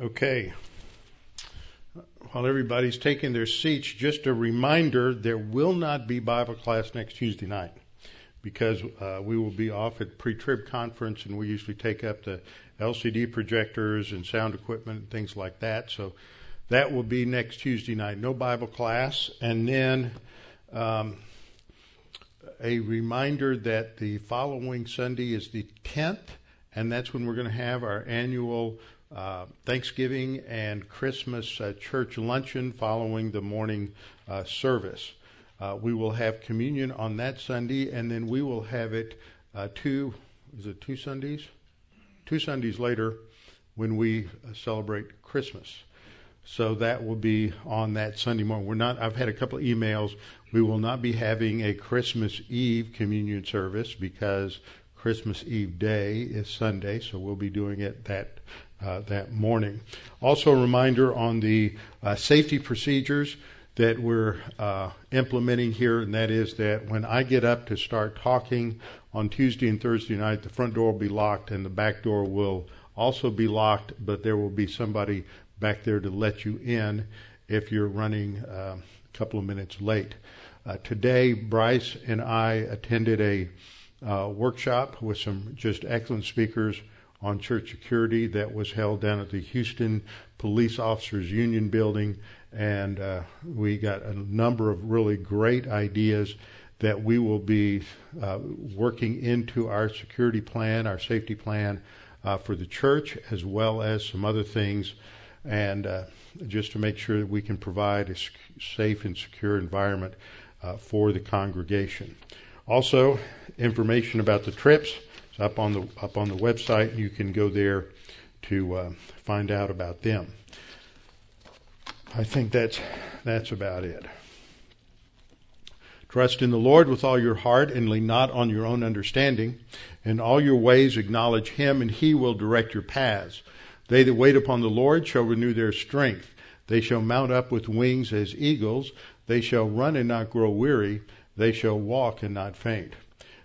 Okay. While everybody's taking their seats, just a reminder there will not be Bible class next Tuesday night because uh, we will be off at pre trib conference and we usually take up the LCD projectors and sound equipment and things like that. So that will be next Tuesday night. No Bible class. And then um, a reminder that the following Sunday is the 10th, and that's when we're going to have our annual uh, Thanksgiving and Christmas uh, church luncheon following the morning uh, service. Uh, we will have communion on that Sunday, and then we will have it uh, two, is it two Sundays? Two Sundays later when we celebrate Christmas. So that will be on that Sunday morning. We're not. I've had a couple of emails. We will not be having a Christmas Eve communion service because Christmas Eve day is Sunday. So we'll be doing it that uh, that morning. Also, a reminder on the uh, safety procedures that we're uh, implementing here, and that is that when I get up to start talking on Tuesday and Thursday night, the front door will be locked and the back door will also be locked, but there will be somebody back there to let you in if you're running uh, a couple of minutes late. Uh, today, Bryce and I attended a uh, workshop with some just excellent speakers on church security that was held down at the Houston Police Officers Union building. And uh, we got a number of really great ideas that we will be uh, working into our security plan, our safety plan uh, for the church, as well as some other things. And uh, just to make sure that we can provide a safe and secure environment uh, for the congregation. Also, information about the trips up on the up on the website. You can go there to uh, find out about them. I think that's that's about it. Trust in the Lord with all your heart and lean not on your own understanding. In all your ways acknowledge him and he will direct your paths. They that wait upon the Lord shall renew their strength. They shall mount up with wings as eagles. They shall run and not grow weary. They shall walk and not faint.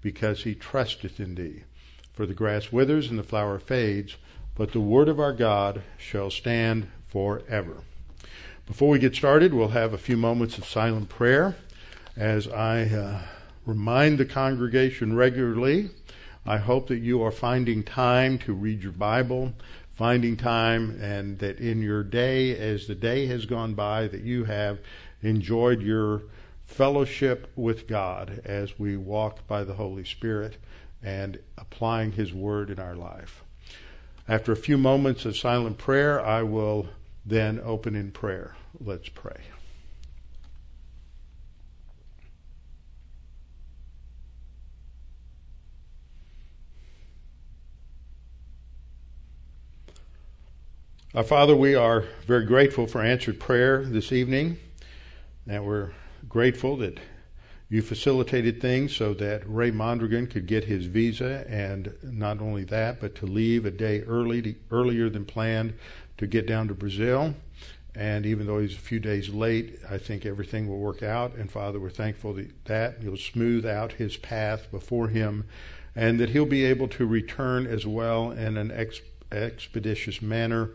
because he trusteth in thee. For the grass withers and the flower fades, but the word of our God shall stand forever. Before we get started, we'll have a few moments of silent prayer as I uh, remind the congregation regularly. I hope that you are finding time to read your Bible, finding time, and that in your day, as the day has gone by, that you have enjoyed your fellowship with God as we walk by the Holy Spirit and applying His Word in our life. After a few moments of silent prayer, I will then open in prayer. Let's pray. Our Father, we are very grateful for answered prayer this evening, and we're grateful that you facilitated things so that Ray Mondragon could get his visa, and not only that, but to leave a day early, to, earlier than planned, to get down to Brazil. And even though he's a few days late, I think everything will work out. And Father, we're thankful that, you'll smooth out his path before him, and that he'll be able to return as well in an ex- expeditious manner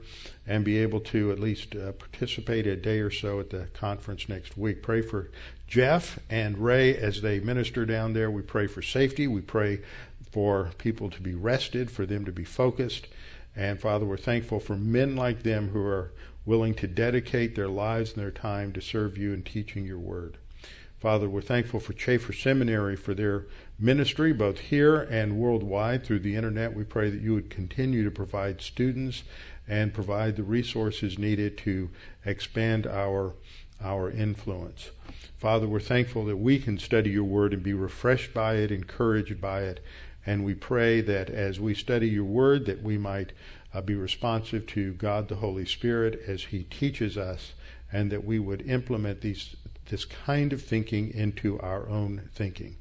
and be able to at least uh, participate a day or so at the conference next week. Pray for Jeff and Ray as they minister down there. We pray for safety. We pray for people to be rested, for them to be focused. And Father, we're thankful for men like them who are willing to dedicate their lives and their time to serve you in teaching your word. Father, we're thankful for Chafer Seminary for their ministry, both here and worldwide through the internet. We pray that you would continue to provide students and provide the resources needed to expand our our influence. Father, we're thankful that we can study your word and be refreshed by it, encouraged by it, and we pray that as we study your word that we might uh, be responsive to God the Holy Spirit as He teaches us, and that we would implement these this kind of thinking into our own thinking.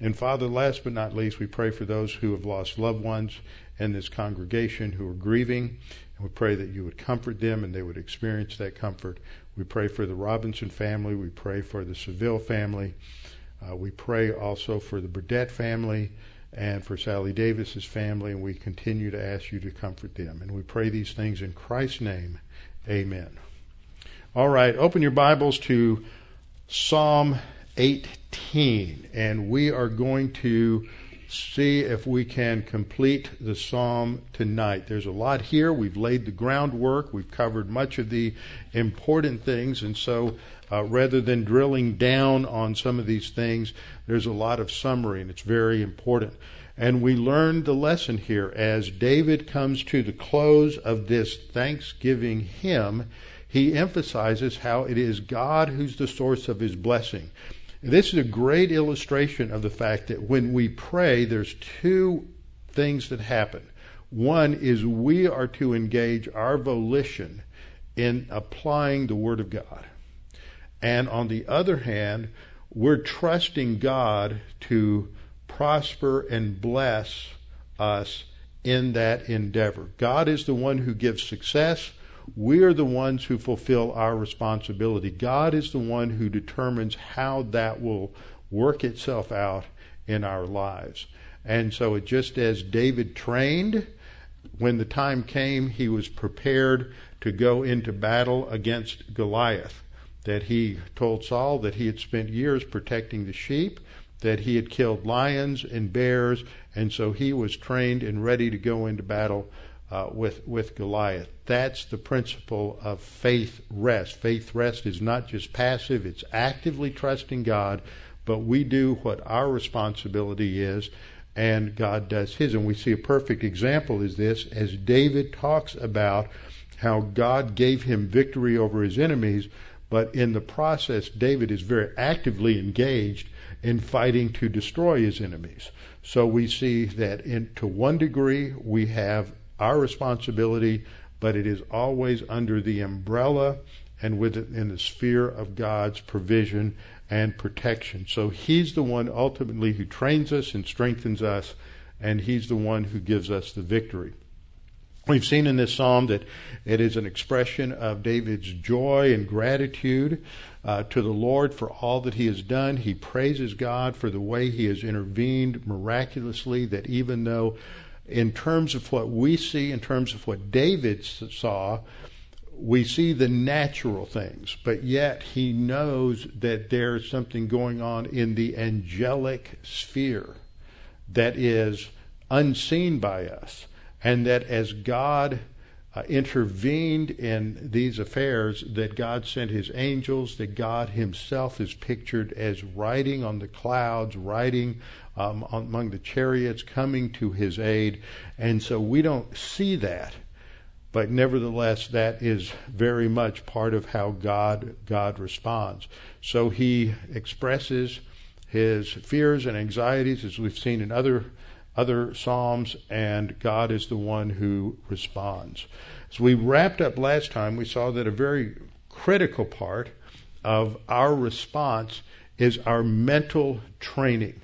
And Father, last but not least, we pray for those who have lost loved ones in this congregation who are grieving. And we pray that you would comfort them and they would experience that comfort. We pray for the Robinson family. We pray for the Seville family. Uh, we pray also for the Burdett family and for Sally Davis's family, and we continue to ask you to comfort them. And we pray these things in Christ's name. Amen. All right, open your Bibles to Psalm 18, and we are going to see if we can complete the psalm tonight. There's a lot here. We've laid the groundwork. We've covered much of the important things, and so uh, rather than drilling down on some of these things, there's a lot of summary, and it's very important. And we learn the lesson here as David comes to the close of this Thanksgiving hymn. He emphasizes how it is God who's the source of his blessing. This is a great illustration of the fact that when we pray, there's two things that happen. One is we are to engage our volition in applying the Word of God. And on the other hand, we're trusting God to prosper and bless us in that endeavor. God is the one who gives success. We are the ones who fulfill our responsibility. God is the one who determines how that will work itself out in our lives. And so, it just as David trained, when the time came, he was prepared to go into battle against Goliath that he told Saul that he had spent years protecting the sheep, that he had killed lions and bears, and so he was trained and ready to go into battle uh, with with Goliath. That's the principle of faith rest. Faith rest is not just passive; it's actively trusting God, but we do what our responsibility is, and God does His. And we see a perfect example is this as David talks about how God gave him victory over his enemies but in the process, David is very actively engaged in fighting to destroy his enemies. So we see that in, to one degree, we have our responsibility, but it is always under the umbrella and within the sphere of God's provision and protection. So He's the one ultimately who trains us and strengthens us, and He's the one who gives us the victory. We've seen in this psalm that it is an expression of David's joy and gratitude uh, to the Lord for all that he has done. He praises God for the way he has intervened miraculously, that even though, in terms of what we see, in terms of what David saw, we see the natural things, but yet he knows that there's something going on in the angelic sphere that is unseen by us and that as God uh, intervened in these affairs, that God sent his angels, that God himself is pictured as riding on the clouds, riding um, among the chariots, coming to his aid. And so we don't see that. But nevertheless, that is very much part of how God God responds. So he expresses his fears and anxieties, as we've seen in other other Psalms, and God is the one who responds. As we wrapped up last time, we saw that a very critical part of our response is our mental training.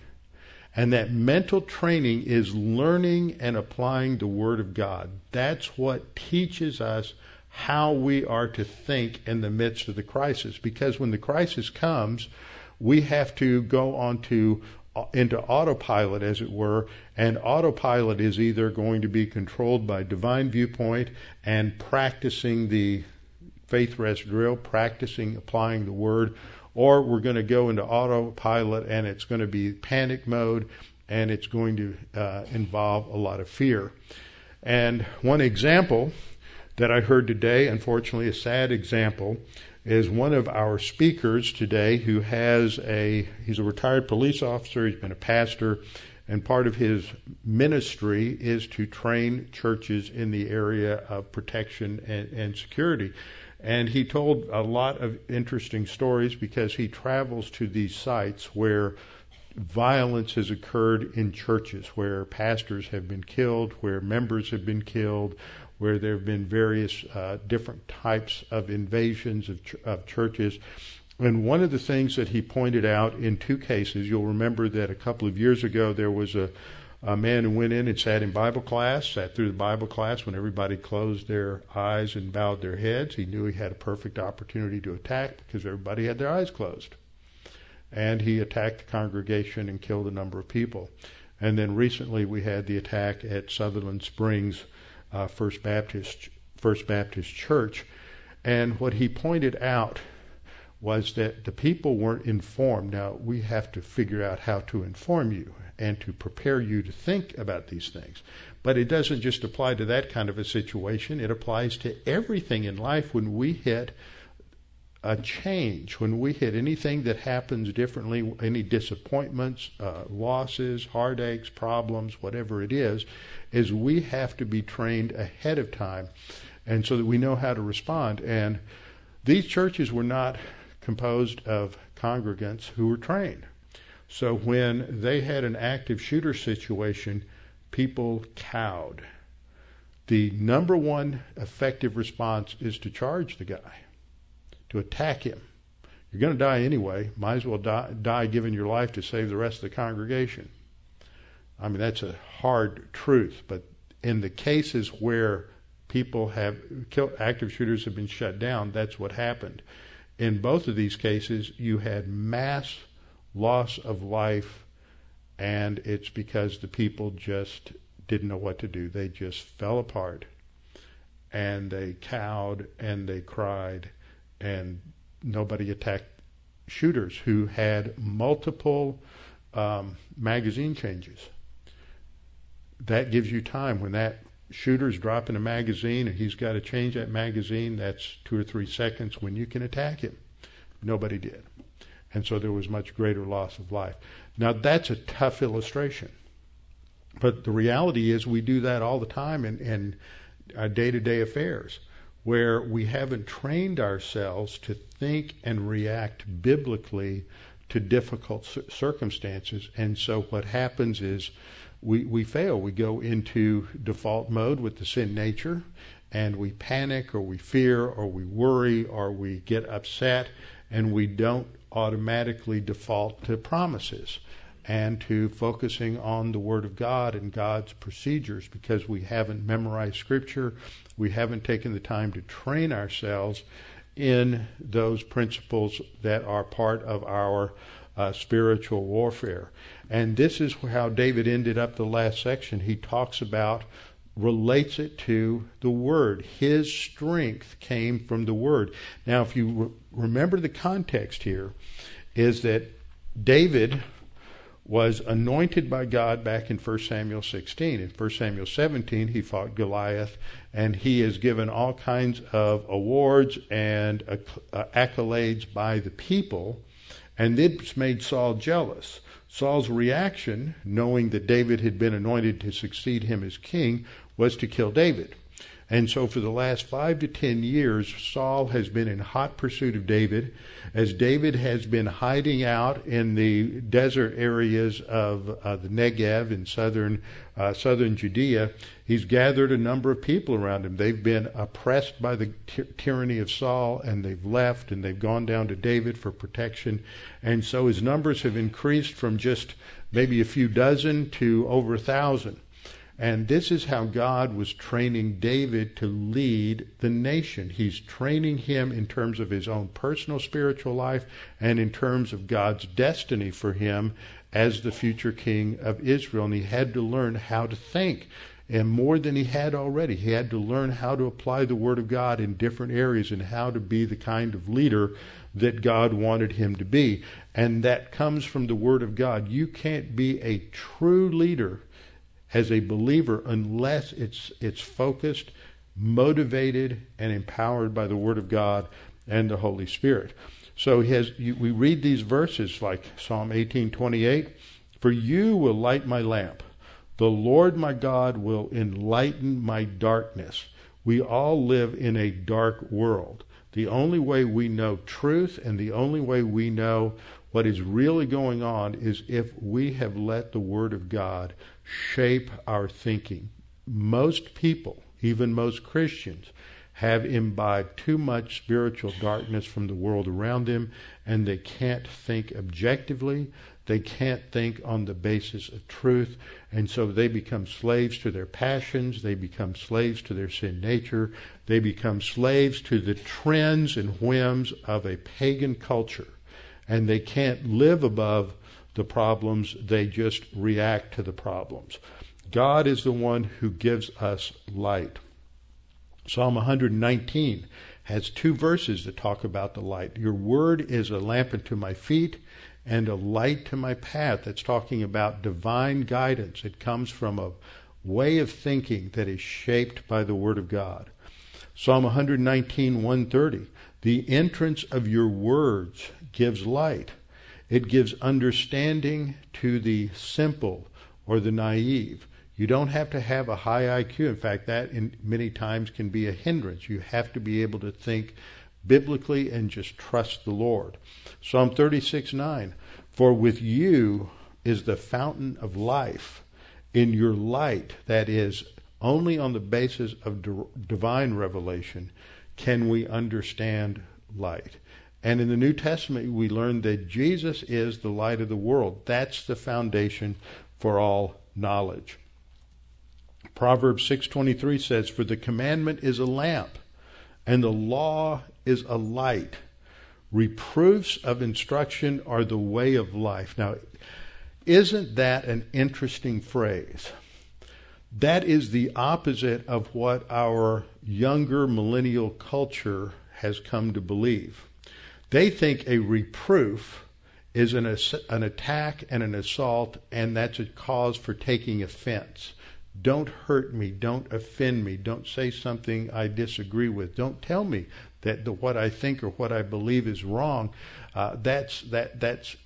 And that mental training is learning and applying the Word of God. That's what teaches us how we are to think in the midst of the crisis. Because when the crisis comes, we have to go on to uh, into autopilot, as it were, and autopilot is either going to be controlled by divine viewpoint and practicing the faith rest drill, practicing applying the word, or we're going to go into autopilot and it's going to be panic mode and it's going to uh, involve a lot of fear. And one example that I heard today, unfortunately, a sad example, is one of our speakers today who has a he's a retired police officer he's been a pastor and part of his ministry is to train churches in the area of protection and, and security and he told a lot of interesting stories because he travels to these sites where violence has occurred in churches where pastors have been killed, where members have been killed, where there have been various uh, different types of invasions of, ch- of churches. And one of the things that he pointed out in two cases, you'll remember that a couple of years ago there was a, a man who went in and sat in Bible class, sat through the Bible class when everybody closed their eyes and bowed their heads. He knew he had a perfect opportunity to attack because everybody had their eyes closed. And he attacked the congregation and killed a number of people. And then recently we had the attack at Sutherland Springs uh, First Baptist First Baptist Church, and what he pointed out was that the people weren't informed. Now we have to figure out how to inform you and to prepare you to think about these things. But it doesn't just apply to that kind of a situation. It applies to everything in life when we hit a change, when we hit anything that happens differently, any disappointments, uh, losses, heartaches, problems, whatever it is, is we have to be trained ahead of time and so that we know how to respond. And these churches were not composed of congregants who were trained. So when they had an active shooter situation, people cowed. The number one effective response is to charge the guy to attack him. You're going to die anyway. Might as well die, die giving your life to save the rest of the congregation. I mean, that's a hard truth, but in the cases where people have active shooters have been shut down, that's what happened. In both of these cases, you had mass loss of life, and it's because the people just didn't know what to do. They just fell apart, and they cowed and they cried and nobody attacked shooters who had multiple um, magazine changes. That gives you time when that shooter's dropping a magazine and he's got to change that magazine. That's two or three seconds when you can attack him. Nobody did, and so there was much greater loss of life. Now that's a tough illustration, but the reality is we do that all the time in, in our day-to-day affairs where we haven't trained ourselves to think and react biblically to difficult circumstances. And so what happens is we, we fail. We go into default mode with the sin nature and we panic or we fear or we worry or we get upset and we don't automatically default to promises and to focusing on the Word of God and God's procedures because we haven't memorized Scripture, we haven't taken the time to train ourselves in those principles that are part of our uh, spiritual warfare. And this is how David ended up the last section. He talks about, relates it to the Word. His strength came from the Word. Now, if you re- remember the context here, is that David was anointed by God back in 1 Samuel 16. In 1 Samuel 17, he fought Goliath, and he is given all kinds of awards and uh, accolades by the people, and this made Saul jealous. Saul's reaction, knowing that David had been anointed to succeed him as king, was to kill David. And so for the last five to ten years, Saul has been in hot pursuit of David, as David has been hiding out in the desert areas of uh, the Negev in southern uh, southern Judea. He's gathered a number of people around him. They've been oppressed by the ty- tyranny of Saul, and they've left, and they've gone down to David for protection. And so his numbers have increased from just maybe a few dozen to over a thousand. And this is how God was training David to lead the nation. He's training him in terms of his own personal spiritual life and in terms of God's destiny for him as the future king of Israel. And he had to learn how to think. And more than he had already, he had to learn how to apply the Word of God in different areas and how to be the kind of leader that God wanted him to be. And that comes from the Word of God. You can't be a true leader as a believer unless it's it's focused, motivated, and empowered by the Word of God and the Holy Spirit. So has. We read these verses like Psalm eighteen twenty eight. For you will light my lamp. The Lord my God will enlighten my darkness. We all live in a dark world. The only way we know truth and the only way we know what is really going on is if we have let the Word of God shape our thinking. Most people, even most Christians, have imbibed too much spiritual darkness from the world around them, and they can't think objectively. They can't think on the basis of truth, and so they become slaves to their passions. They become slaves to their sin nature. They become slaves to the trends and whims of a pagan culture, and they can't live above the problems. They just react to the problems. God is the one who gives us light. Psalm 119 has two verses that talk about the light. Your word is a lamp unto my feet and a light to my path. That's talking about divine guidance. It comes from a way of thinking that is shaped by the word of God. Psalm 119, 130. The entrance of your words gives light. It gives understanding to the simple or the naive. You don't have to have a high IQ. In fact, that in many times can be a hindrance. You have to be able to think biblically and just trust the Lord. Psalm 36 9. For with you is the fountain of life. In your light, that is, only on the basis of divine revelation, can we understand light. And in the New Testament, we learn that Jesus is the light of the world. That's the foundation for all knowledge. Proverbs 6:23 says, "For the commandment is a lamp, and the law is a light. Reproofs of instruction are the way of life." Now, isn't that an interesting phrase? That is the opposite of what our younger millennial culture has come to believe. They think a reproof is an, an attack and an assault, and that's a cause for taking offense. Don't hurt me. Don't offend me. Don't say something I disagree with. Don't tell me that the, what I think or what I believe is wrong. Uh, that's that that's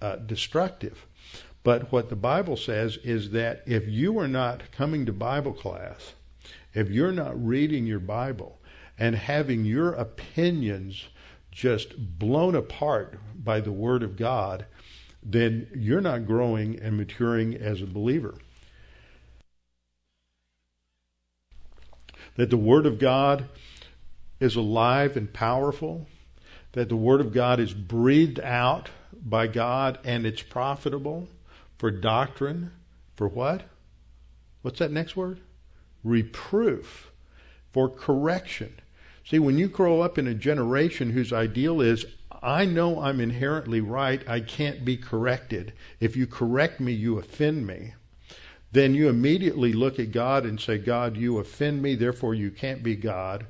uh, destructive. But what the Bible says is that if you are not coming to Bible class, if you're not reading your Bible and having your opinions just blown apart by the Word of God, then you're not growing and maturing as a believer. That the Word of God is alive and powerful, that the Word of God is breathed out by God and it's profitable for doctrine, for what? What's that next word? Reproof, for correction See, when you grow up in a generation whose ideal is, I know I'm inherently right, I can't be corrected. If you correct me, you offend me. Then you immediately look at God and say, God, you offend me, therefore you can't be God.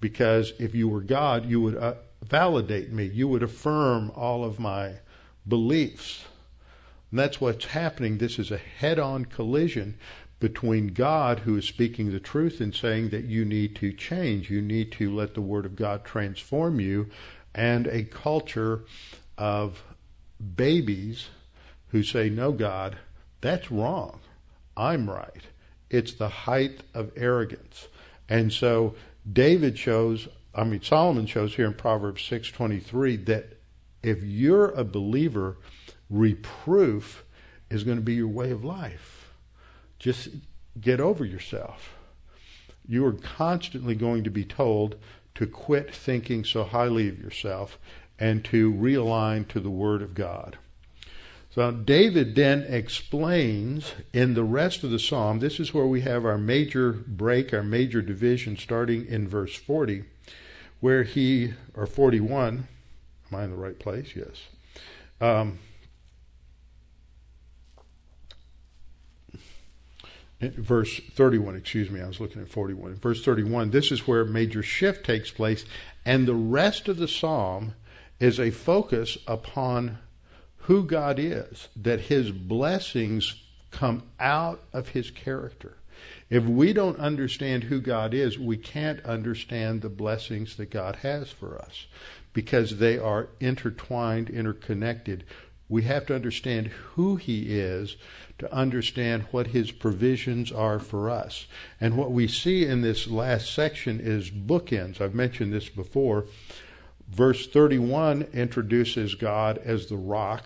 Because if you were God, you would uh, validate me, you would affirm all of my beliefs. And that's what's happening. This is a head on collision between God, who is speaking the truth, and saying that you need to change. You need to let the Word of God transform you, and a culture of babies who say, No, God, that's wrong. I'm right. It's the height of arrogance. And so David shows, I mean Solomon shows here in Proverbs 6:23 that if you're a believer, reproof is going to be your way of life just get over yourself. You are constantly going to be told to quit thinking so highly of yourself and to realign to the Word of God. So David then explains in the rest of the psalm, this is where we have our major break, our major division starting in verse 40, where he, or 41, am I in the right place? Yes. Um, verse 31, excuse me, I was looking at 41. verse 31, this is where a major shift takes place, and the rest of the psalm is a focus upon who God is, that his blessings come out of his character. If we don't understand who God is, we can't understand the blessings that God has for us because they are intertwined, interconnected. We have to understand who he is to understand what his provisions are for us. And what we see in this last section is bookends. I've mentioned this before. Verse 31 introduces God as the rock.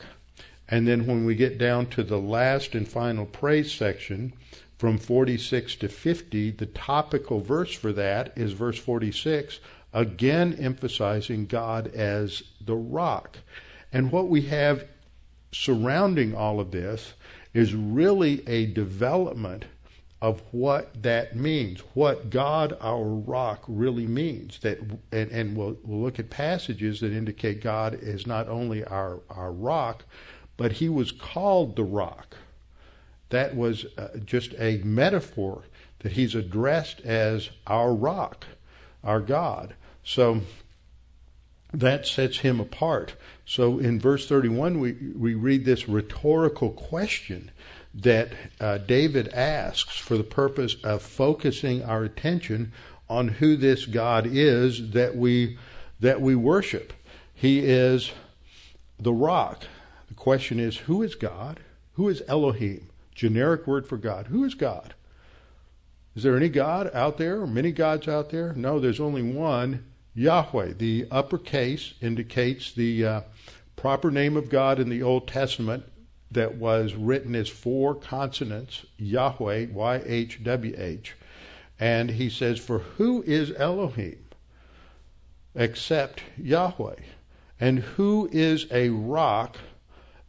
And then when we get down to the last and final praise section, from 46 to 50, the topical verse for that is verse 46, again emphasizing God as the rock. And what we have surrounding all of this is really a development of what that means, what God our rock really means. That and, and we'll, we'll look at passages that indicate God is not only our, our rock, but he was called the rock. That was uh, just a metaphor that he's addressed as our rock, our God. So that sets him apart. So in verse 31, we, we read this rhetorical question that uh, David asks for the purpose of focusing our attention on who this God is that we that we worship. He is the rock. The question is, who is God? Who is Elohim? Generic word for God. Who is God? Is there any God out there or many gods out there? No, there's only one, Yahweh. The uppercase indicates the uh, proper name of God in the Old Testament that was written as four consonants, Yahweh, Y H W H. And he says, For who is Elohim except Yahweh? And who is a rock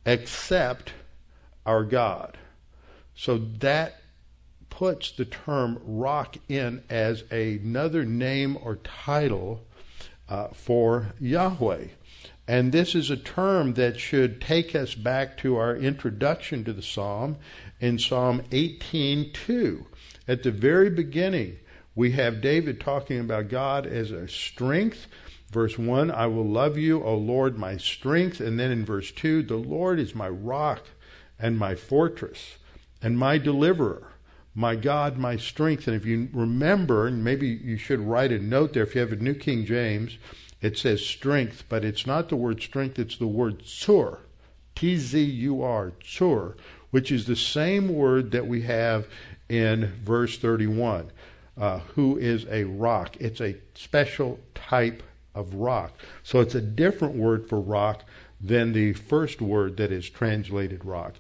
except our God? So that puts the term rock in as another name or title uh, for Yahweh. And this is a term that should take us back to our introduction to the psalm in Psalm 18:2. At the very beginning, we have David talking about God as a strength. Verse 1, I will love you, O Lord, my strength. And then in verse 2, the Lord is my rock and my fortress and my deliverer, my God, my strength. And if you remember, and maybe you should write a note there if you have a New King James, it says strength, but it's not the word strength, it's the word tzur. T Z U R, tzur, which is the same word that we have in verse 31, uh, who is a rock. It's a special type of rock. So it's a different word for rock than the first word that is translated rock.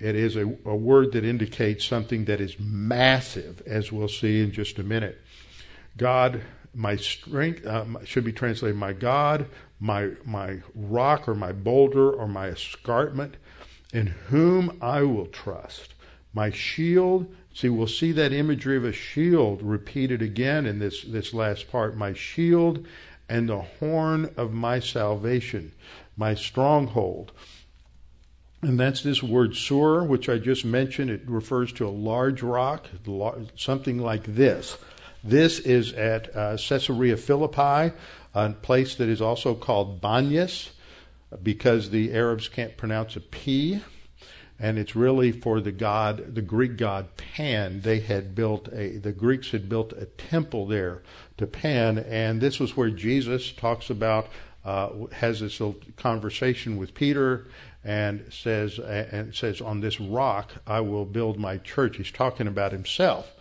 It is a, a word that indicates something that is massive, as we'll see in just a minute. God my strength uh, should be translated my God, my my rock or my boulder or my escarpment, in whom I will trust. My shield. See, we'll see that imagery of a shield repeated again in this this last part. My shield and the horn of my salvation, my stronghold. And that's this word tzur, which I just mentioned. It refers to a large rock, something like this. This is at uh, Caesarea Philippi, a place that is also called Banyas, because the Arabs can't pronounce a P. And it's really for the god, the Greek god Pan. They had built a, the Greeks had built a temple there to Pan, and this was where Jesus talks about, uh, has this little conversation with Peter, and says, and says, on this rock I will build my church. He's talking about himself.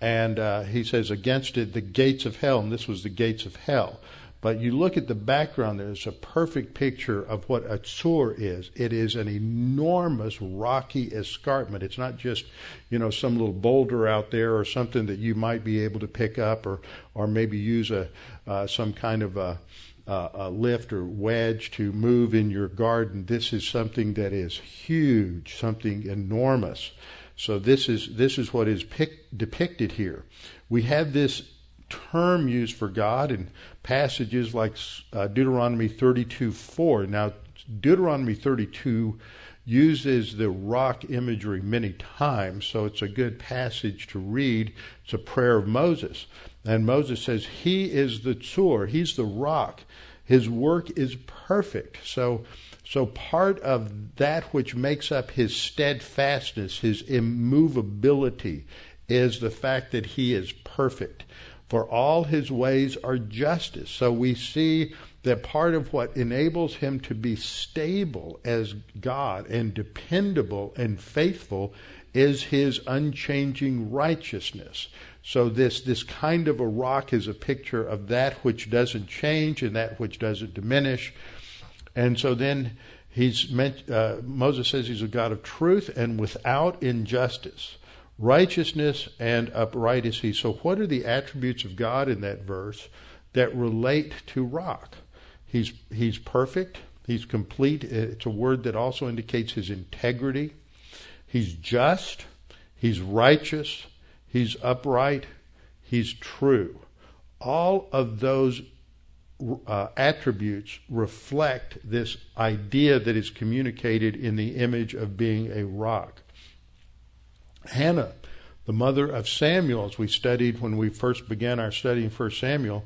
And uh, he says, against it, the gates of hell, and this was the gates of hell. But you look at the background, there's a perfect picture of what a tzur is. It is an enormous rocky escarpment. It's not just, you know, some little boulder out there or something that you might be able to pick up or, or maybe use a, uh, some kind of a, a lift or wedge to move in your garden. This is something that is huge, something enormous. So this is this is what is pic- depicted here. We have this term used for God in passages like uh, Deuteronomy 32 4. Now, Deuteronomy 32 uses the rock imagery many times, so it's a good passage to read. It's a prayer of Moses. And Moses says, He is the tzur, He's the rock. His work is perfect. So so part of that which makes up his steadfastness, his immovability, is the fact that he is perfect. For all his ways are justice. So we see that part of what enables him to be stable as God and dependable and faithful is his unchanging righteousness. So this this kind of a rock is a picture of that which doesn't change and that which doesn't diminish. And so then he's meant, uh, Moses says he's a God of truth and without injustice. Righteousness and upright is he. So, what are the attributes of God in that verse that relate to rock? He's, he's perfect, he's complete. It's a word that also indicates his integrity. He's just, he's righteous, he's upright, he's true. All of those uh, attributes reflect this idea that is communicated in the image of being a rock. Hannah, the mother of Samuel, as we studied when we first began our study in 1 Samuel,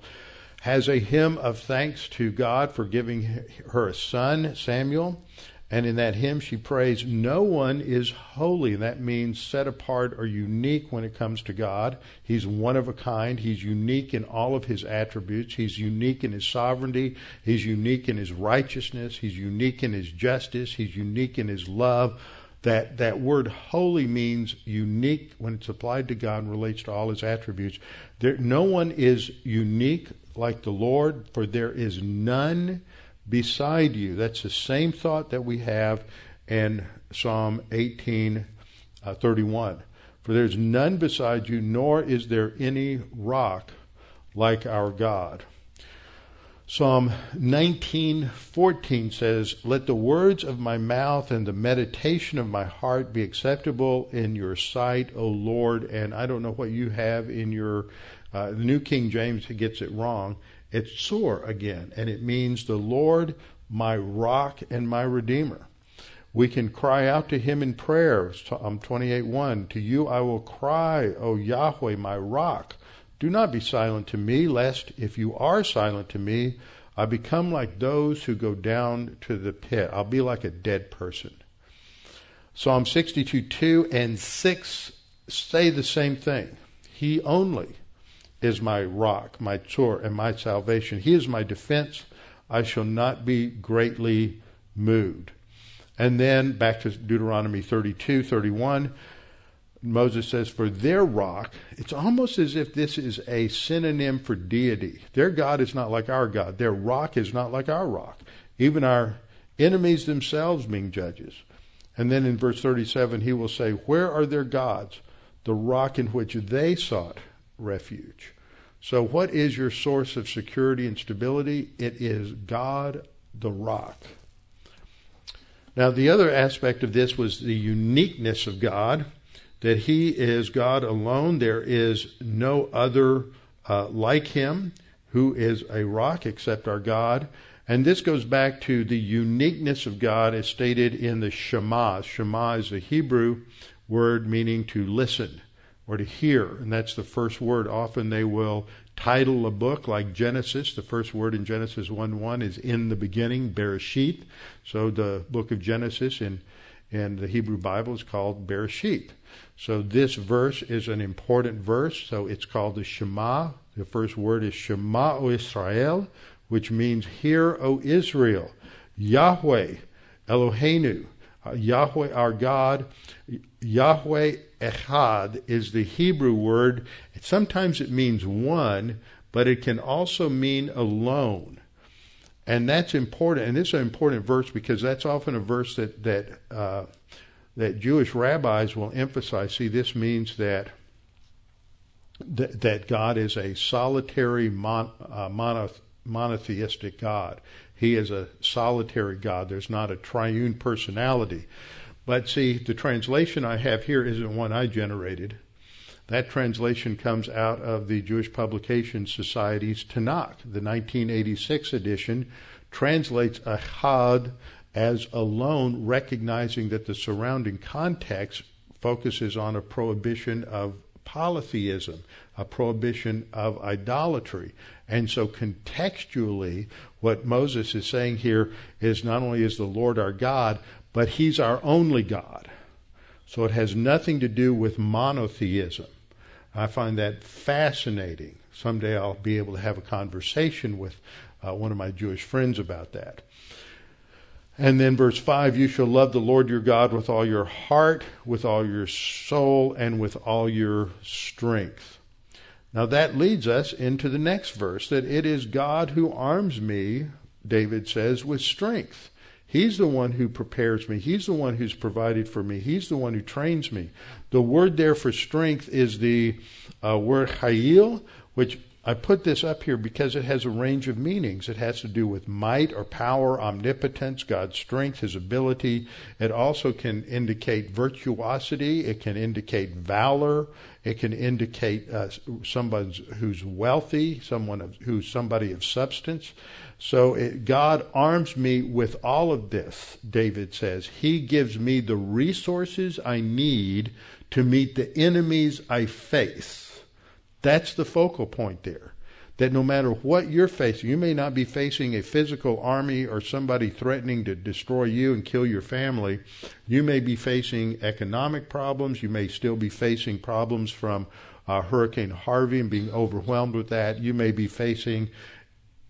has a hymn of thanks to God for giving her a son, Samuel. And in that hymn, she prays, No one is holy. That means set apart or unique when it comes to God. He's one of a kind. He's unique in all of his attributes. He's unique in his sovereignty. He's unique in his righteousness. He's unique in his justice. He's unique in his love. That, that word holy means unique when it's applied to God and relates to all his attributes. There, no one is unique like the Lord, for there is none beside you. That's the same thought that we have in Psalm 18 uh, 31. For there's none beside you, nor is there any rock like our God. Psalm 19:14 says, "Let the words of my mouth and the meditation of my heart be acceptable in your sight, O Lord." And I don't know what you have in your uh, the New King James gets it wrong. It's Tzur again, and it means the Lord, my rock and my redeemer. We can cry out to him in prayer. Psalm 28:1. To you I will cry, O Yahweh, my rock. Do not be silent to me, lest if you are silent to me, I become like those who go down to the pit. I'll be like a dead person. Psalm 62 2 and 6 say the same thing. He only is my rock, my tzur, and my salvation. He is my defense. I shall not be greatly moved. And then back to Deuteronomy 32, 31, Moses says, For their rock, it's almost as if this is a synonym for deity. Their God is not like our God. Their rock is not like our rock. Even our enemies themselves being judges. And then in verse 37, he will say, Where are their gods? The rock in which they sought refuge. So, what is your source of security and stability? It is God the rock. Now, the other aspect of this was the uniqueness of God, that He is God alone. There is no other uh, like Him who is a rock except our God. And this goes back to the uniqueness of God as stated in the Shema. Shema is a Hebrew word meaning to listen or to hear. And that's the first word. Often they will title a book like Genesis. The first word in Genesis 1 1 is in the beginning, Bereshit. So the book of Genesis in, in the Hebrew Bible is called Bereshit. So this verse is an important verse. So it's called the Shema. The first word is Shema O Israel, which means hear, O Israel. Yahweh, Eloheinu, Yahweh our God, Yahweh Echad is the Hebrew word. Sometimes it means one, but it can also mean alone. And that's important. And this is an important verse because that's often a verse that that uh, that Jewish rabbis will emphasize. See, this means that that, God is a solitary mon, uh, monoth, monotheistic God. He is a solitary God. There's not a triune personality. But see, the translation I have here isn't one I generated. That translation comes out of the Jewish Publication Society's Tanakh. The 1986 edition translates Echad as alone, recognizing that the surrounding context focuses on a prohibition of polytheism, a prohibition of idolatry. And so contextually, what Moses is saying here is not only is the Lord our God, but He's our only God. So it has nothing to do with monotheism. I find that fascinating. Someday I'll be able to have a conversation with uh, one of my Jewish friends about that. And then verse 5 You shall love the Lord your God with all your heart, with all your soul, and with all your strength. Now that leads us into the next verse that it is God who arms me, David says, with strength. He's the one who prepares me. He's the one who's provided for me. He's the one who trains me. The word there for strength is the uh, word chayil, which I put this up here because it has a range of meanings. It has to do with might or power, omnipotence, God's strength, His ability. It also can indicate virtuosity. It can indicate valor. It can indicate uh, someone who's wealthy, someone who's somebody of substance. So it, God arms me with all of this, David says. He gives me the resources I need to meet the enemies I face. That's the focal point there. That no matter what you're facing, you may not be facing a physical army or somebody threatening to destroy you and kill your family. You may be facing economic problems. You may still be facing problems from uh, Hurricane Harvey and being overwhelmed with that. You may be facing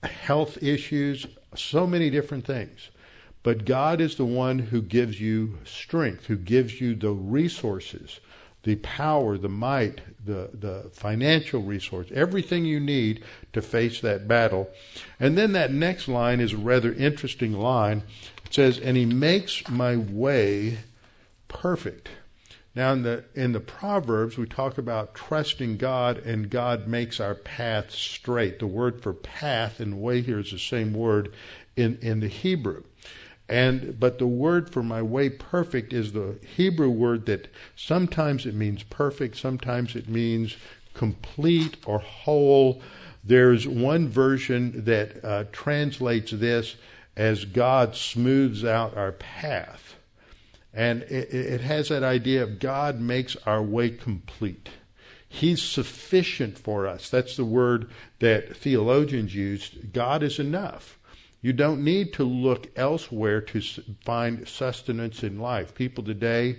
health issues, so many different things. But God is the one who gives you strength, who gives you the resources, the power, the might, the, the financial resource, everything you need to face that battle. And then that next line is a rather interesting line. It says, And he makes my way perfect. Now, in the, in the Proverbs, we talk about trusting God, and God makes our path straight. The word for path and way here is the same word in, in the Hebrew. And but the word for my way perfect is the Hebrew word that sometimes it means perfect, sometimes it means complete or whole. There's one version that uh, translates this as God smooths out our path. And it, it has that idea of God makes our way complete. He's sufficient for us. That's the word that theologians use. God is enough. You don't need to look elsewhere to find sustenance in life. People today,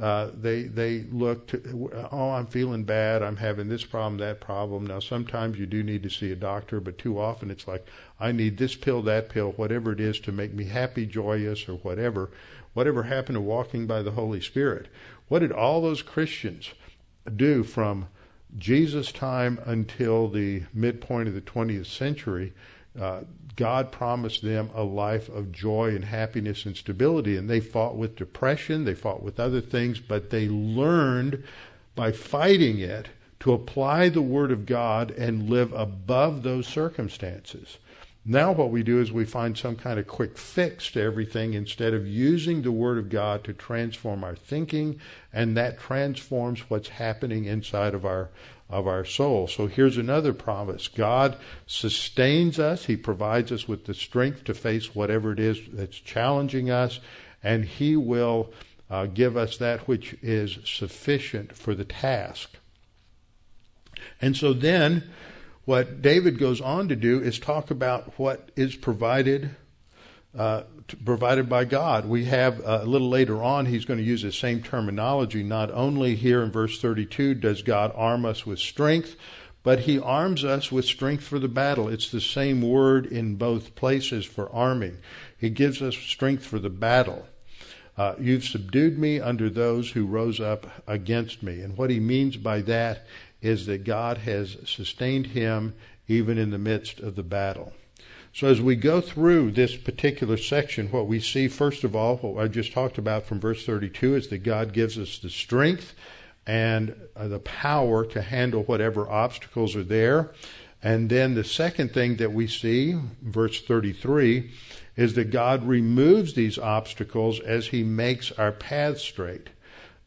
uh, they they look to, oh, I'm feeling bad. I'm having this problem, that problem. Now, sometimes you do need to see a doctor, but too often it's like, I need this pill, that pill, whatever it is to make me happy, joyous, or whatever. Whatever happened to walking by the Holy Spirit? What did all those Christians do from Jesus' time until the midpoint of the 20th century? Uh, God promised them a life of joy and happiness and stability, and they fought with depression, they fought with other things, but they learned by fighting it to apply the Word of God and live above those circumstances. Now, what we do is we find some kind of quick fix to everything instead of using the Word of God to transform our thinking, and that transforms what's happening inside of our of our soul. So here's another promise God sustains us, He provides us with the strength to face whatever it is that's challenging us, and He will uh, give us that which is sufficient for the task. And so then what David goes on to do is talk about what is provided uh, provided by God. We have uh, a little later on, he's going to use the same terminology. Not only here in verse 32 does God arm us with strength, but he arms us with strength for the battle. It's the same word in both places for arming. He gives us strength for the battle. Uh, you've subdued me under those who rose up against me. And what he means by that is that God has sustained him even in the midst of the battle. So as we go through this particular section, what we see, first of all, what I just talked about from verse 32 is that God gives us the strength and uh, the power to handle whatever obstacles are there. And then the second thing that we see, verse 33, is that God removes these obstacles as he makes our path straight.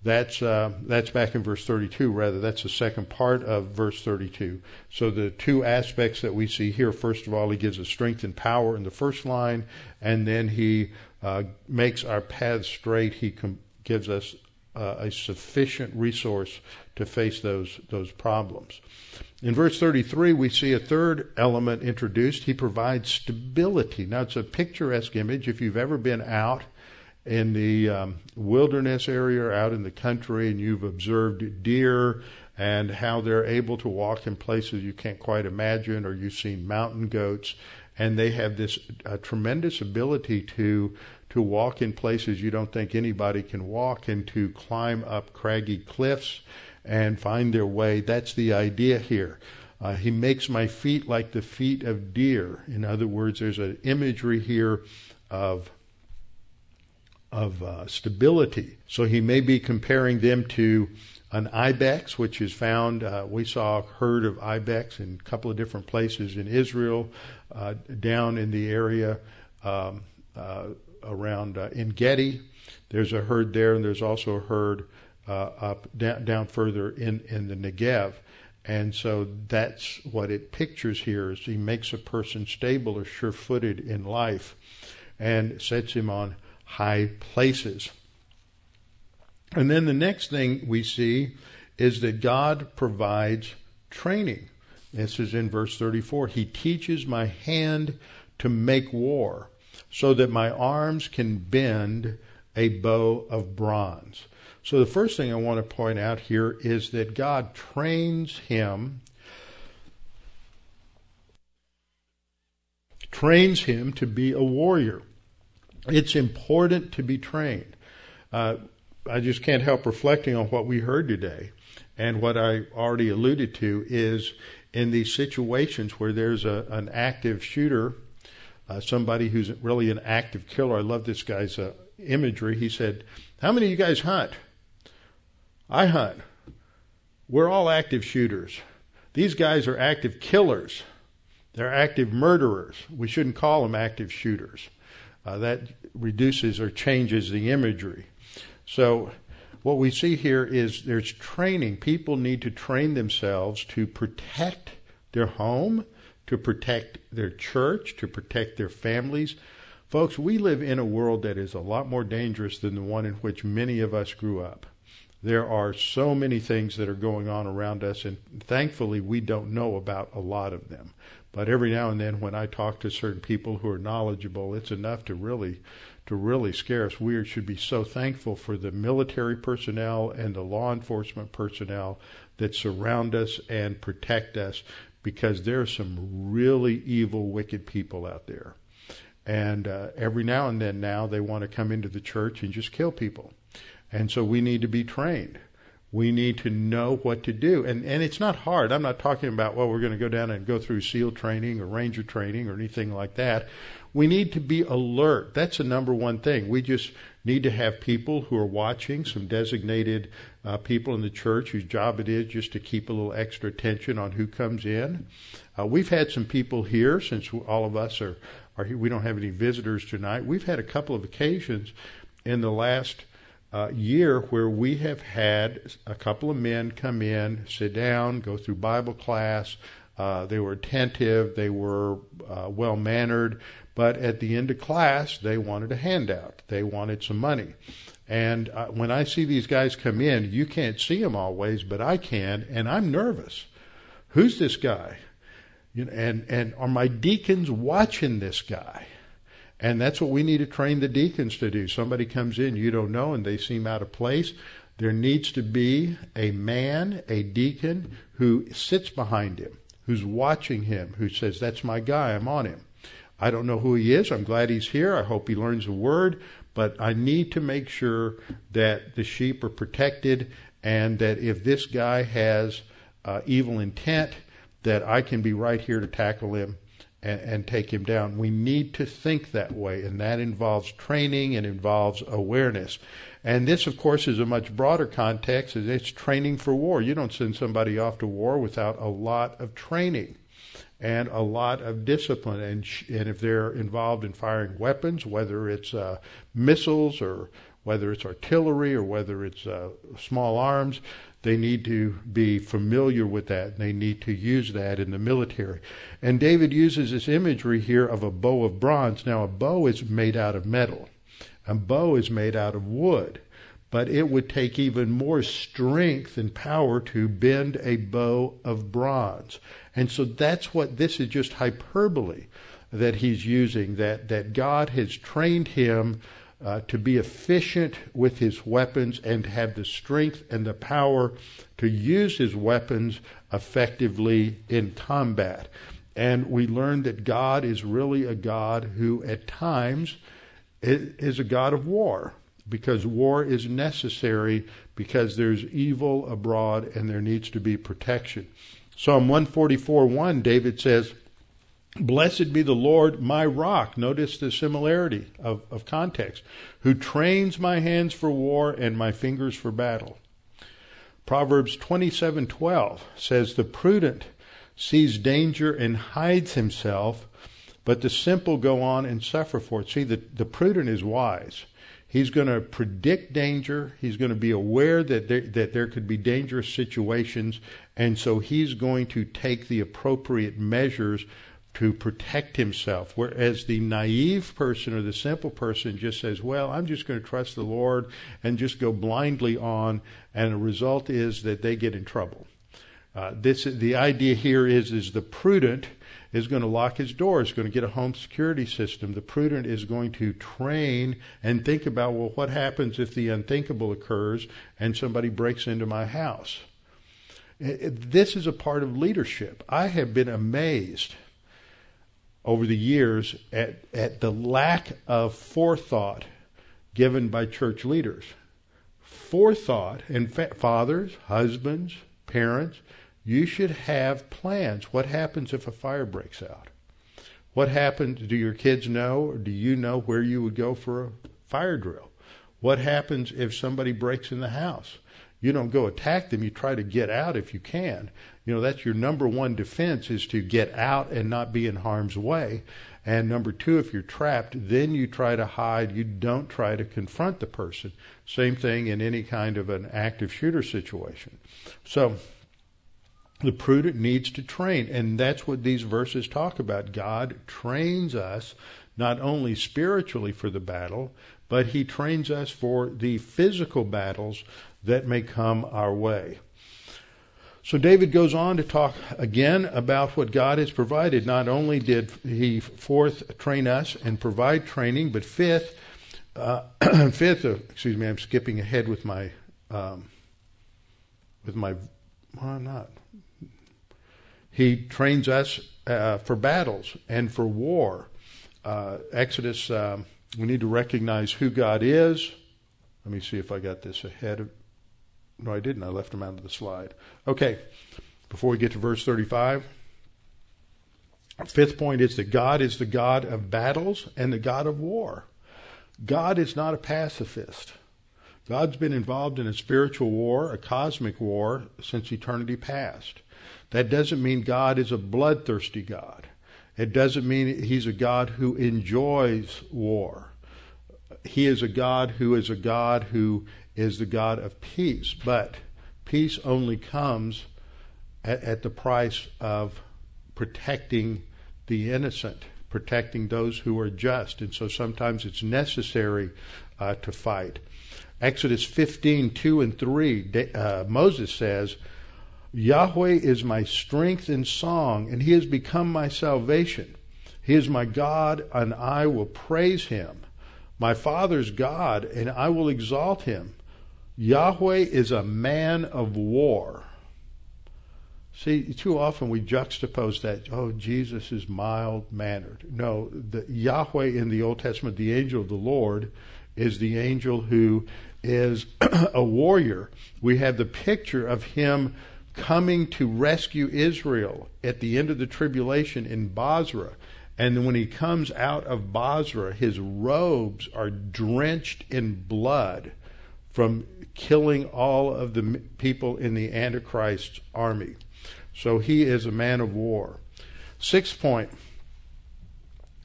That's uh, that's back in verse 32. Rather, that's the second part of verse 32. So the two aspects that we see here. First of all, he gives us strength and power in the first line, and then he uh, makes our path straight. He com- gives us uh, a sufficient resource to face those those problems. In verse 33, we see a third element introduced. He provides stability. Now, it's a picturesque image. If you've ever been out in the um, wilderness area or out in the country and you've observed deer and how they're able to walk in places you can't quite imagine, or you've seen mountain goats, and they have this uh, tremendous ability to to walk in places you don't think anybody can walk and to climb up craggy cliffs and find their way. That's the idea here. Uh, he makes my feet like the feet of deer. In other words, there's an imagery here of of uh, stability. So he may be comparing them to an ibex, which is found. Uh, we saw a herd of ibex in a couple of different places in Israel, uh, down in the area um, uh, around uh, En Gedi. There's a herd there, and there's also a herd uh, up down, down further in in the Negev. And so that's what it pictures here is he makes a person stable or sure-footed in life and sets him on high places. And then the next thing we see is that God provides training. This is in verse 34. He teaches my hand to make war so that my arms can bend a bow of bronze. So the first thing I want to point out here is that God trains him trains him to be a warrior. It's important to be trained. Uh, I just can't help reflecting on what we heard today. And what I already alluded to is in these situations where there's a, an active shooter, uh, somebody who's really an active killer. I love this guy's uh, imagery. He said, How many of you guys hunt? I hunt. We're all active shooters. These guys are active killers. They're active murderers. We shouldn't call them active shooters. Uh, that reduces or changes the imagery. So, what we see here is there's training. People need to train themselves to protect their home, to protect their church, to protect their families. Folks, we live in a world that is a lot more dangerous than the one in which many of us grew up. There are so many things that are going on around us, and thankfully, we don't know about a lot of them. But every now and then, when I talk to certain people who are knowledgeable, it's enough to really to really scare us. We should be so thankful for the military personnel and the law enforcement personnel that surround us and protect us because there are some really evil, wicked people out there. And uh, every now and then now they want to come into the church and just kill people. And so we need to be trained. We need to know what to do. And, and it's not hard. I'm not talking about, well, we're going to go down and go through SEAL training or Ranger training or anything like that. We need to be alert. That's the number one thing. We just need to have people who are watching, some designated uh, people in the church whose job it is just to keep a little extra attention on who comes in. Uh, we've had some people here since all of us are, are here. We don't have any visitors tonight. We've had a couple of occasions in the last uh, year where we have had a couple of men come in, sit down, go through Bible class. Uh, they were attentive, they were uh, well mannered, but at the end of class, they wanted a handout. They wanted some money. And uh, when I see these guys come in, you can't see them always, but I can, and I'm nervous. Who's this guy? You know, and and are my deacons watching this guy? And that's what we need to train the deacons to do. Somebody comes in you don't know and they seem out of place. There needs to be a man, a deacon, who sits behind him, who's watching him, who says, That's my guy, I'm on him. I don't know who he is. I'm glad he's here. I hope he learns a word. But I need to make sure that the sheep are protected and that if this guy has uh, evil intent, that I can be right here to tackle him and, and take him down. We need to think that way, and that involves training and involves awareness. And this, of course, is a much broader context. It's training for war. You don't send somebody off to war without a lot of training and a lot of discipline. And, and if they're involved in firing weapons, whether it's uh, missiles or whether it's artillery or whether it's uh, small arms, they need to be familiar with that. They need to use that in the military. And David uses this imagery here of a bow of bronze. Now, a bow is made out of metal, a bow is made out of wood. But it would take even more strength and power to bend a bow of bronze. And so that's what this is just hyperbole that he's using, that, that God has trained him uh, to be efficient with his weapons and have the strength and the power to use his weapons effectively in combat. And we learn that God is really a God who, at times, is a God of war because war is necessary because there's evil abroad and there needs to be protection. Psalm 144 1, David says, Blessed be the Lord, my rock. Notice the similarity of, of context. Who trains my hands for war and my fingers for battle. Proverbs 27:12 says the prudent sees danger and hides himself, but the simple go on and suffer for it. See, the, the prudent is wise. He's going to predict danger. He's going to be aware that there, that there could be dangerous situations, and so he's going to take the appropriate measures to protect himself. Whereas the naive person or the simple person just says, well, I'm just going to trust the Lord and just go blindly on. And the result is that they get in trouble. Uh, this, the idea here is, is the prudent is going to lock his doors, is going to get a home security system. The prudent is going to train and think about, well, what happens if the unthinkable occurs and somebody breaks into my house? This is a part of leadership. I have been amazed over the years at, at the lack of forethought given by church leaders. Forethought, and fa- fathers, husbands, parents, you should have plans. What happens if a fire breaks out? What happens? Do your kids know, or do you know where you would go for a fire drill? What happens if somebody breaks in the house? You don't go attack them, you try to get out if you can. You know, that's your number one defense is to get out and not be in harm's way. And number two, if you're trapped, then you try to hide. You don't try to confront the person. Same thing in any kind of an active shooter situation. So, the prudent needs to train. And that's what these verses talk about. God trains us not only spiritually for the battle, but He trains us for the physical battles that may come our way. So David goes on to talk again about what God has provided. Not only did he fourth train us and provide training, but fifth, uh, fifth, uh, excuse me, I'm skipping ahead with my, um, with my, well, I'm not. He trains us uh, for battles and for war. Uh, Exodus, um, we need to recognize who God is. Let me see if I got this ahead of no, I didn't. I left them out of the slide. Okay, before we get to verse 35. Fifth point is that God is the God of battles and the God of war. God is not a pacifist. God's been involved in a spiritual war, a cosmic war, since eternity past. That doesn't mean God is a bloodthirsty God. It doesn't mean he's a God who enjoys war. He is a God who is a God who is the God of peace. But peace only comes at, at the price of protecting the innocent, protecting those who are just. And so sometimes it's necessary uh, to fight. Exodus 15, 2 and 3, uh, Moses says, Yahweh is my strength and song, and he has become my salvation. He is my God, and I will praise him. My father's God, and I will exalt him. Yahweh is a man of war. See, too often we juxtapose that. Oh, Jesus is mild mannered. No, the Yahweh in the Old Testament, the angel of the Lord, is the angel who is a warrior. We have the picture of him coming to rescue Israel at the end of the tribulation in Bozrah. And when he comes out of Bozrah, his robes are drenched in blood from killing all of the people in the Antichrist's army. So he is a man of war. Sixth point.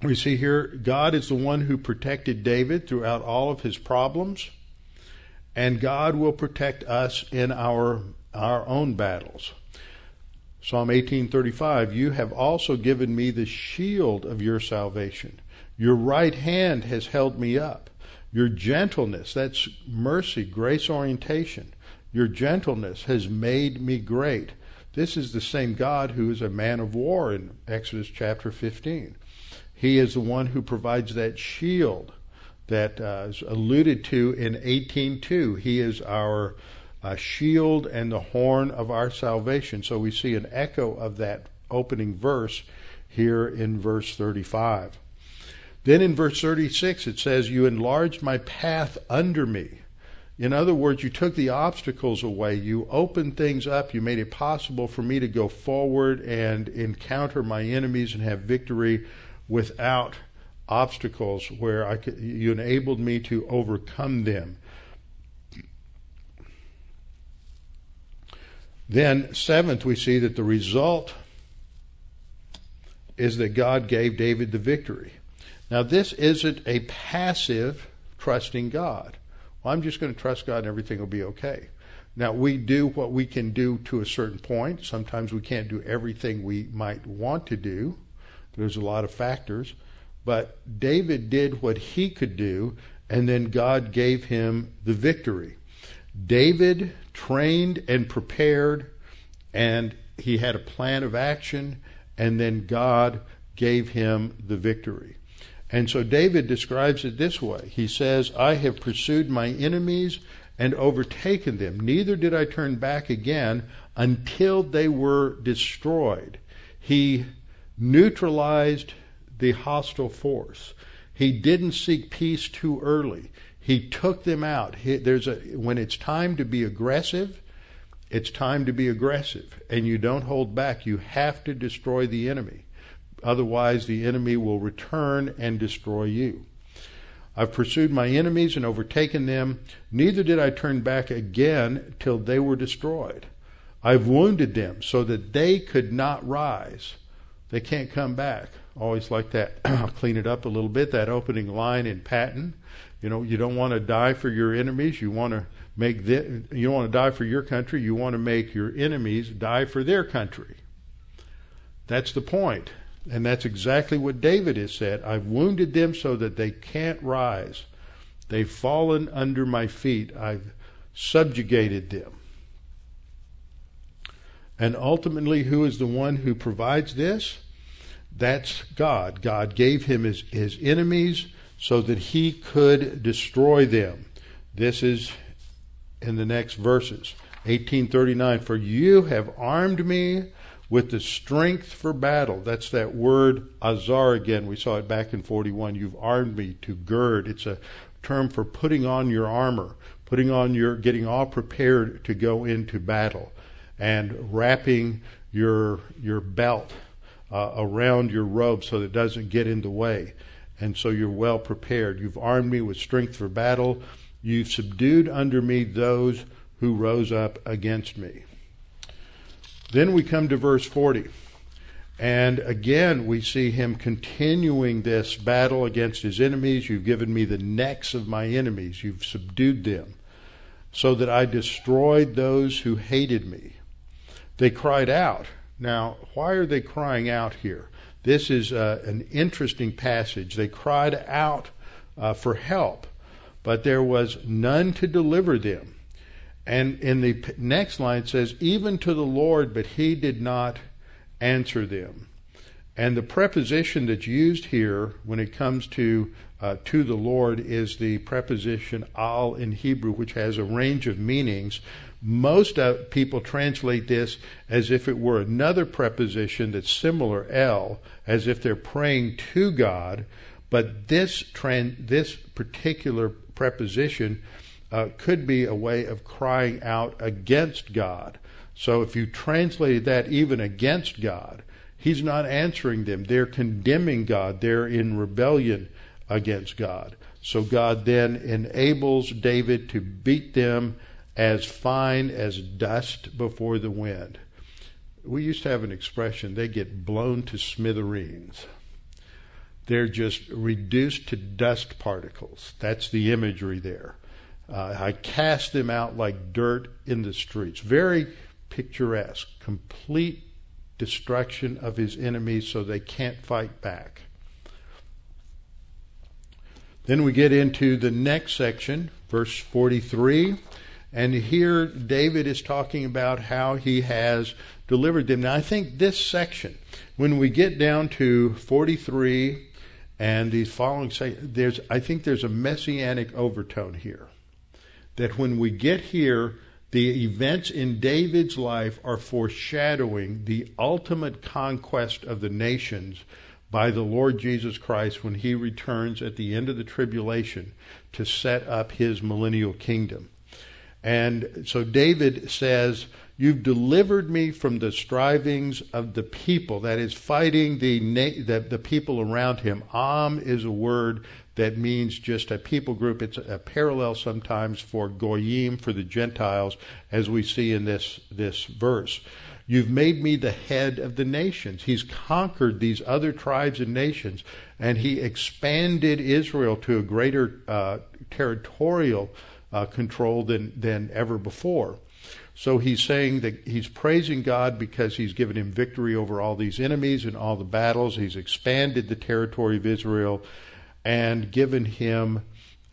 We see here God is the one who protected David throughout all of his problems, and God will protect us in our our own battles. Psalm 18:35 You have also given me the shield of your salvation. Your right hand has held me up. Your gentleness, that's mercy, grace orientation. Your gentleness has made me great. This is the same God who is a man of war in Exodus chapter 15. He is the one who provides that shield that uh, is alluded to in 18.2. He is our uh, shield and the horn of our salvation. So we see an echo of that opening verse here in verse 35. Then in verse 36 it says, You enlarged my path under me. In other words, you took the obstacles away. You opened things up. You made it possible for me to go forward and encounter my enemies and have victory without obstacles where I could, you enabled me to overcome them. Then, seventh, we see that the result is that God gave David the victory. Now, this isn't a passive trusting God. Well, I'm just going to trust God and everything will be okay. Now, we do what we can do to a certain point. Sometimes we can't do everything we might want to do. There's a lot of factors. But David did what he could do, and then God gave him the victory. David trained and prepared, and he had a plan of action, and then God gave him the victory. And so David describes it this way He says, I have pursued my enemies and overtaken them. Neither did I turn back again until they were destroyed. He neutralized the hostile force. He didn't seek peace too early. He took them out. He, there's a when it's time to be aggressive, it's time to be aggressive, and you don't hold back. You have to destroy the enemy. Otherwise, the enemy will return and destroy you. I've pursued my enemies and overtaken them. Neither did I turn back again till they were destroyed. I've wounded them so that they could not rise. They can't come back. Always like that. I'll clean it up a little bit. That opening line in Patton. You know, you don't want to die for your enemies. You want to make the, you don't want to die for your country. You want to make your enemies die for their country. That's the point. And that's exactly what David has said. I've wounded them so that they can't rise. They've fallen under my feet. I've subjugated them. And ultimately, who is the one who provides this? That's God. God gave him his, his enemies so that he could destroy them. This is in the next verses. 1839 For you have armed me with the strength for battle. That's that word azar again. We saw it back in 41. You've armed me to gird. It's a term for putting on your armor, putting on your, getting all prepared to go into battle, and wrapping your your belt uh, around your robe so that it doesn't get in the way. And so you're well prepared. You've armed me with strength for battle. You've subdued under me those who rose up against me. Then we come to verse 40. And again, we see him continuing this battle against his enemies. You've given me the necks of my enemies, you've subdued them, so that I destroyed those who hated me. They cried out. Now, why are they crying out here? This is uh, an interesting passage. They cried out uh, for help, but there was none to deliver them. And in the next line it says, even to the Lord, but he did not answer them. And the preposition that's used here when it comes to uh, to the Lord is the preposition al in Hebrew, which has a range of meanings. Most uh, people translate this as if it were another preposition that's similar, el, as if they're praying to God. But this trend, this particular preposition uh, could be a way of crying out against God. So if you translated that even against God, He's not answering them. They're condemning God. They're in rebellion against God. So God then enables David to beat them as fine as dust before the wind. We used to have an expression, they get blown to smithereens. They're just reduced to dust particles. That's the imagery there. Uh, I cast them out like dirt in the streets. Very picturesque. Complete destruction of his enemies so they can't fight back. Then we get into the next section, verse 43. And here David is talking about how he has delivered them. Now I think this section, when we get down to 43 and the following, there's, I think there's a messianic overtone here that when we get here, the events in David's life are foreshadowing the ultimate conquest of the nations by the Lord Jesus Christ when he returns at the end of the tribulation to set up his millennial kingdom. And so David says, You've delivered me from the strivings of the people, that is, fighting the, the, the people around him. Am is a word that means just a people group. It's a parallel sometimes for goyim, for the Gentiles, as we see in this, this verse. You've made me the head of the nations. He's conquered these other tribes and nations, and he expanded Israel to a greater uh, territorial uh, control than, than ever before. So he's saying that he's praising God because he's given him victory over all these enemies and all the battles. He's expanded the territory of Israel and given him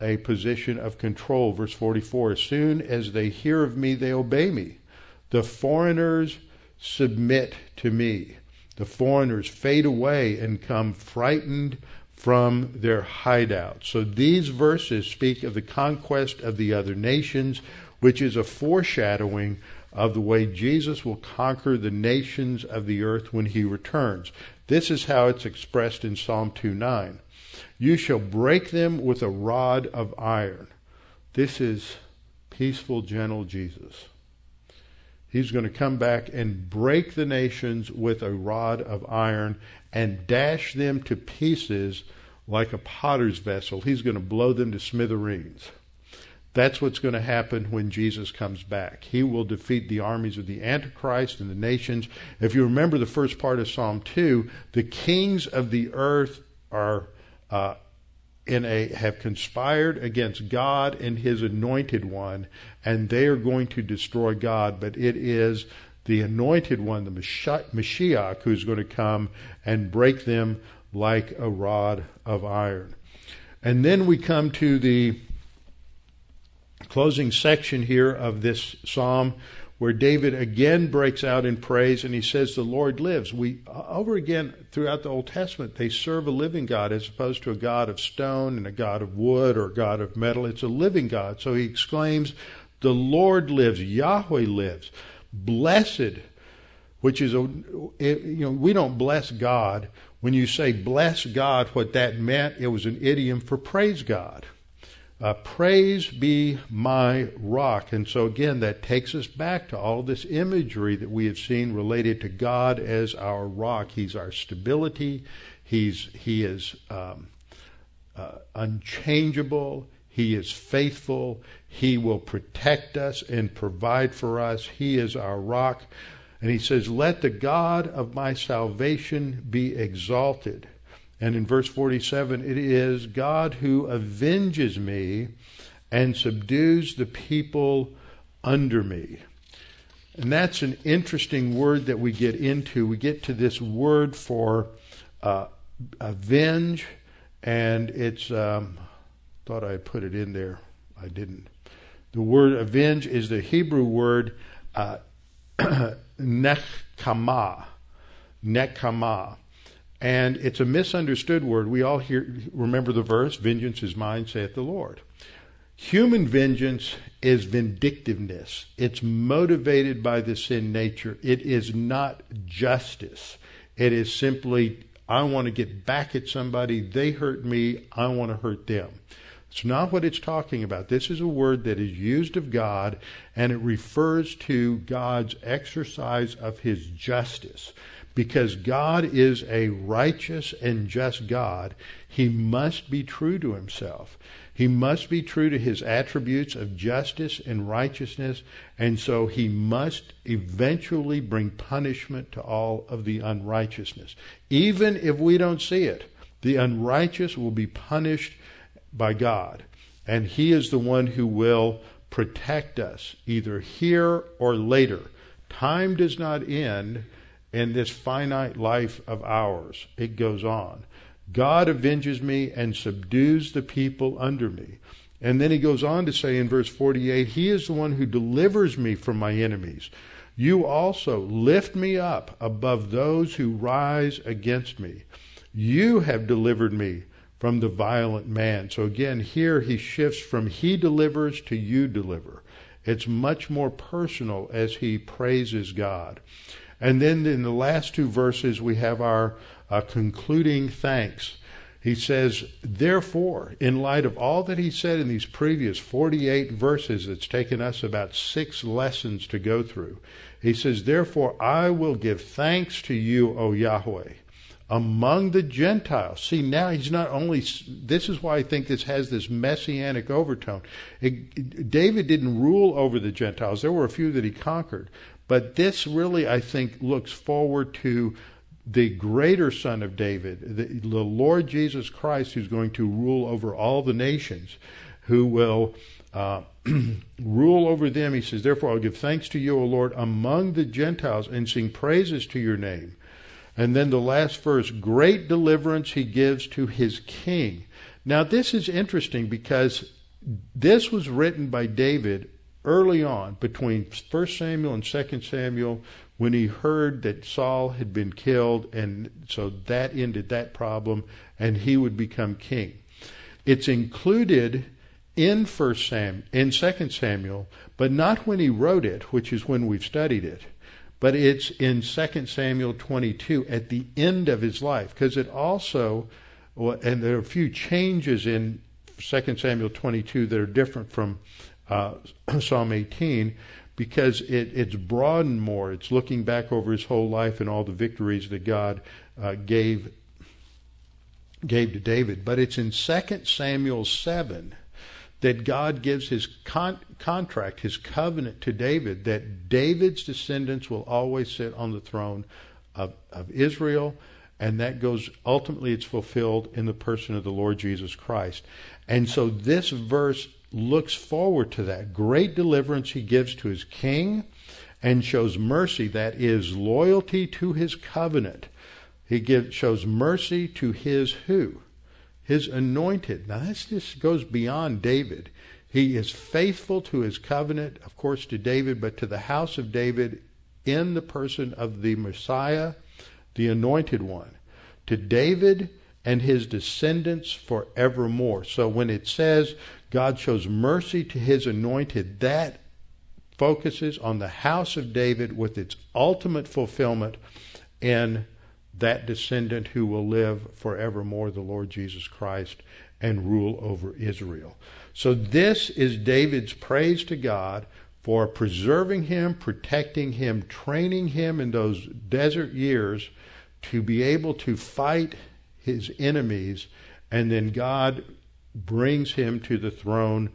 a position of control. Verse 44 As soon as they hear of me, they obey me. The foreigners submit to me. The foreigners fade away and come frightened from their hideout. So these verses speak of the conquest of the other nations, which is a foreshadowing of the way Jesus will conquer the nations of the earth when he returns. This is how it's expressed in Psalm 2:9. You shall break them with a rod of iron. This is peaceful, gentle Jesus. He's going to come back and break the nations with a rod of iron and dash them to pieces like a potter's vessel. He's going to blow them to smithereens. That's what's going to happen when Jesus comes back. He will defeat the armies of the Antichrist and the nations. If you remember the first part of Psalm 2, the kings of the earth are uh, in a have conspired against God and his anointed one and they are going to destroy God but it is the anointed one the Mashiach who's going to come and break them like a rod of iron and then we come to the closing section here of this psalm where David again breaks out in praise and he says, The Lord lives. We, uh, over again, throughout the Old Testament, they serve a living God as opposed to a God of stone and a God of wood or a God of metal. It's a living God. So he exclaims, The Lord lives. Yahweh lives. Blessed, which is a, you know, we don't bless God. When you say bless God, what that meant, it was an idiom for praise God. Uh, praise be my rock. And so, again, that takes us back to all this imagery that we have seen related to God as our rock. He's our stability, He's, He is um, uh, unchangeable, He is faithful, He will protect us and provide for us. He is our rock. And He says, Let the God of my salvation be exalted. And in verse 47, it is God who avenges me and subdues the people under me. And that's an interesting word that we get into. We get to this word for uh, avenge, and it's, um, thought I put it in there. I didn't. The word avenge is the Hebrew word uh, nekama. Nekama. And it's a misunderstood word. We all hear, remember the verse, vengeance is mine, saith the Lord. Human vengeance is vindictiveness. It's motivated by the sin nature. It is not justice. It is simply, I want to get back at somebody. They hurt me. I want to hurt them. It's not what it's talking about. This is a word that is used of God and it refers to God's exercise of his justice. Because God is a righteous and just God, he must be true to himself. He must be true to his attributes of justice and righteousness, and so he must eventually bring punishment to all of the unrighteousness. Even if we don't see it, the unrighteous will be punished by God, and he is the one who will protect us either here or later. Time does not end in this finite life of ours. It goes on. God avenges me and subdues the people under me. And then he goes on to say in verse 48 He is the one who delivers me from my enemies. You also lift me up above those who rise against me. You have delivered me from the violent man. So again, here he shifts from he delivers to you deliver. It's much more personal as he praises God. And then in the last two verses, we have our uh, concluding thanks. He says, therefore, in light of all that he said in these previous 48 verses, it's taken us about six lessons to go through. He says, therefore, I will give thanks to you, O Yahweh, among the Gentiles. See, now he's not only, this is why I think this has this messianic overtone. It, David didn't rule over the Gentiles. There were a few that he conquered. But this really, I think, looks forward to the greater son of David, the, the, Lord Jesus Christ, who's going to rule over all the nations, who will uh, rule over them. He says, Therefore, I'll give thanks to you, O Lord, among the Gentiles, and sing praises to your name. And then the last verse, great deliverance he gives to his king. Now, this is interesting because this was written by David early on between 1 Samuel and 2 Samuel when he heard that Saul had been killed, and so that ended that problem, and he would become king. It's included in First Sam in Second Samuel, but not when he wrote it, which is when we've studied it. But it's in Second Samuel 22 at the end of his life, because it also, and there are a few changes in Second Samuel 22 that are different from uh, Psalm 18 because it, it's broadened more. It's looking back over his whole life and all the victories that God uh, gave gave to David. But it's in 2 Samuel 7 that God gives his con- contract, his covenant to David, that David's descendants will always sit on the throne of, of Israel. And that goes, ultimately, it's fulfilled in the person of the Lord Jesus Christ. And so this verse looks forward to that great deliverance he gives to his king and shows mercy, that is, loyalty to his covenant. He gives, shows mercy to his who? His anointed. Now, this just goes beyond David. He is faithful to his covenant, of course, to David, but to the house of David in the person of the Messiah, the anointed one. To David and his descendants forevermore. So when it says God shows mercy to his anointed. That focuses on the house of David with its ultimate fulfillment in that descendant who will live forevermore, the Lord Jesus Christ, and rule over Israel. So this is David's praise to God for preserving him, protecting him, training him in those desert years to be able to fight his enemies, and then God brings him to the throne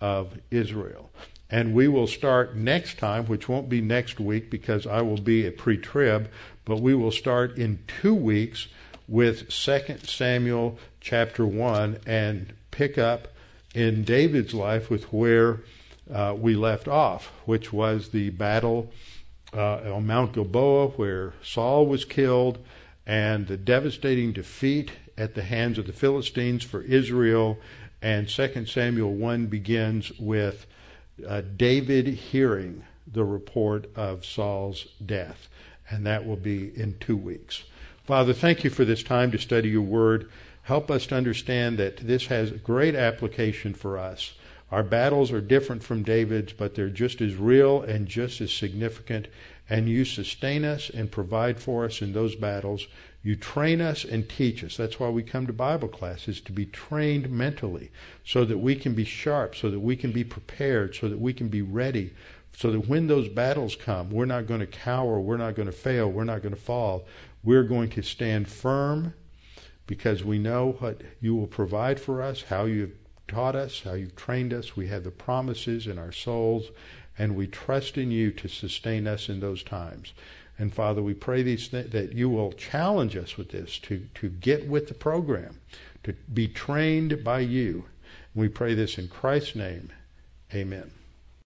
of Israel. And we will start next time, which won't be next week because I will be at pre trib, but we will start in two weeks with 2 Samuel chapter 1 and pick up in David's life with where uh, we left off, which was the battle uh, on Mount Gilboa where Saul was killed and the devastating defeat at the hands of the Philistines for Israel. And 2 Samuel 1 begins with uh, David hearing the report of Saul's death. And that will be in two weeks. Father, thank you for this time to study your word. Help us to understand that this has great application for us. Our battles are different from David's, but they're just as real and just as significant. And you sustain us and provide for us in those battles. You train us and teach us. That's why we come to Bible classes to be trained mentally so that we can be sharp, so that we can be prepared, so that we can be ready, so that when those battles come, we're not going to cower, we're not going to fail, we're not going to fall. We're going to stand firm because we know what you will provide for us, how you've taught us, how you've trained us. We have the promises in our souls, and we trust in you to sustain us in those times. And Father, we pray these th- that you will challenge us with this to, to get with the program, to be trained by you. And we pray this in Christ's name. Amen.